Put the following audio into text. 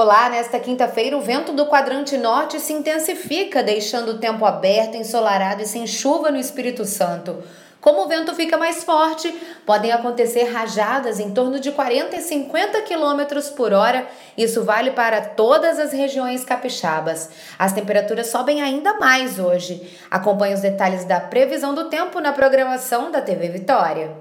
Olá, nesta quinta-feira o vento do quadrante norte se intensifica, deixando o tempo aberto, ensolarado e sem chuva no Espírito Santo. Como o vento fica mais forte, podem acontecer rajadas em torno de 40 e 50 km por hora. Isso vale para todas as regiões capixabas. As temperaturas sobem ainda mais hoje. Acompanhe os detalhes da previsão do tempo na programação da TV Vitória.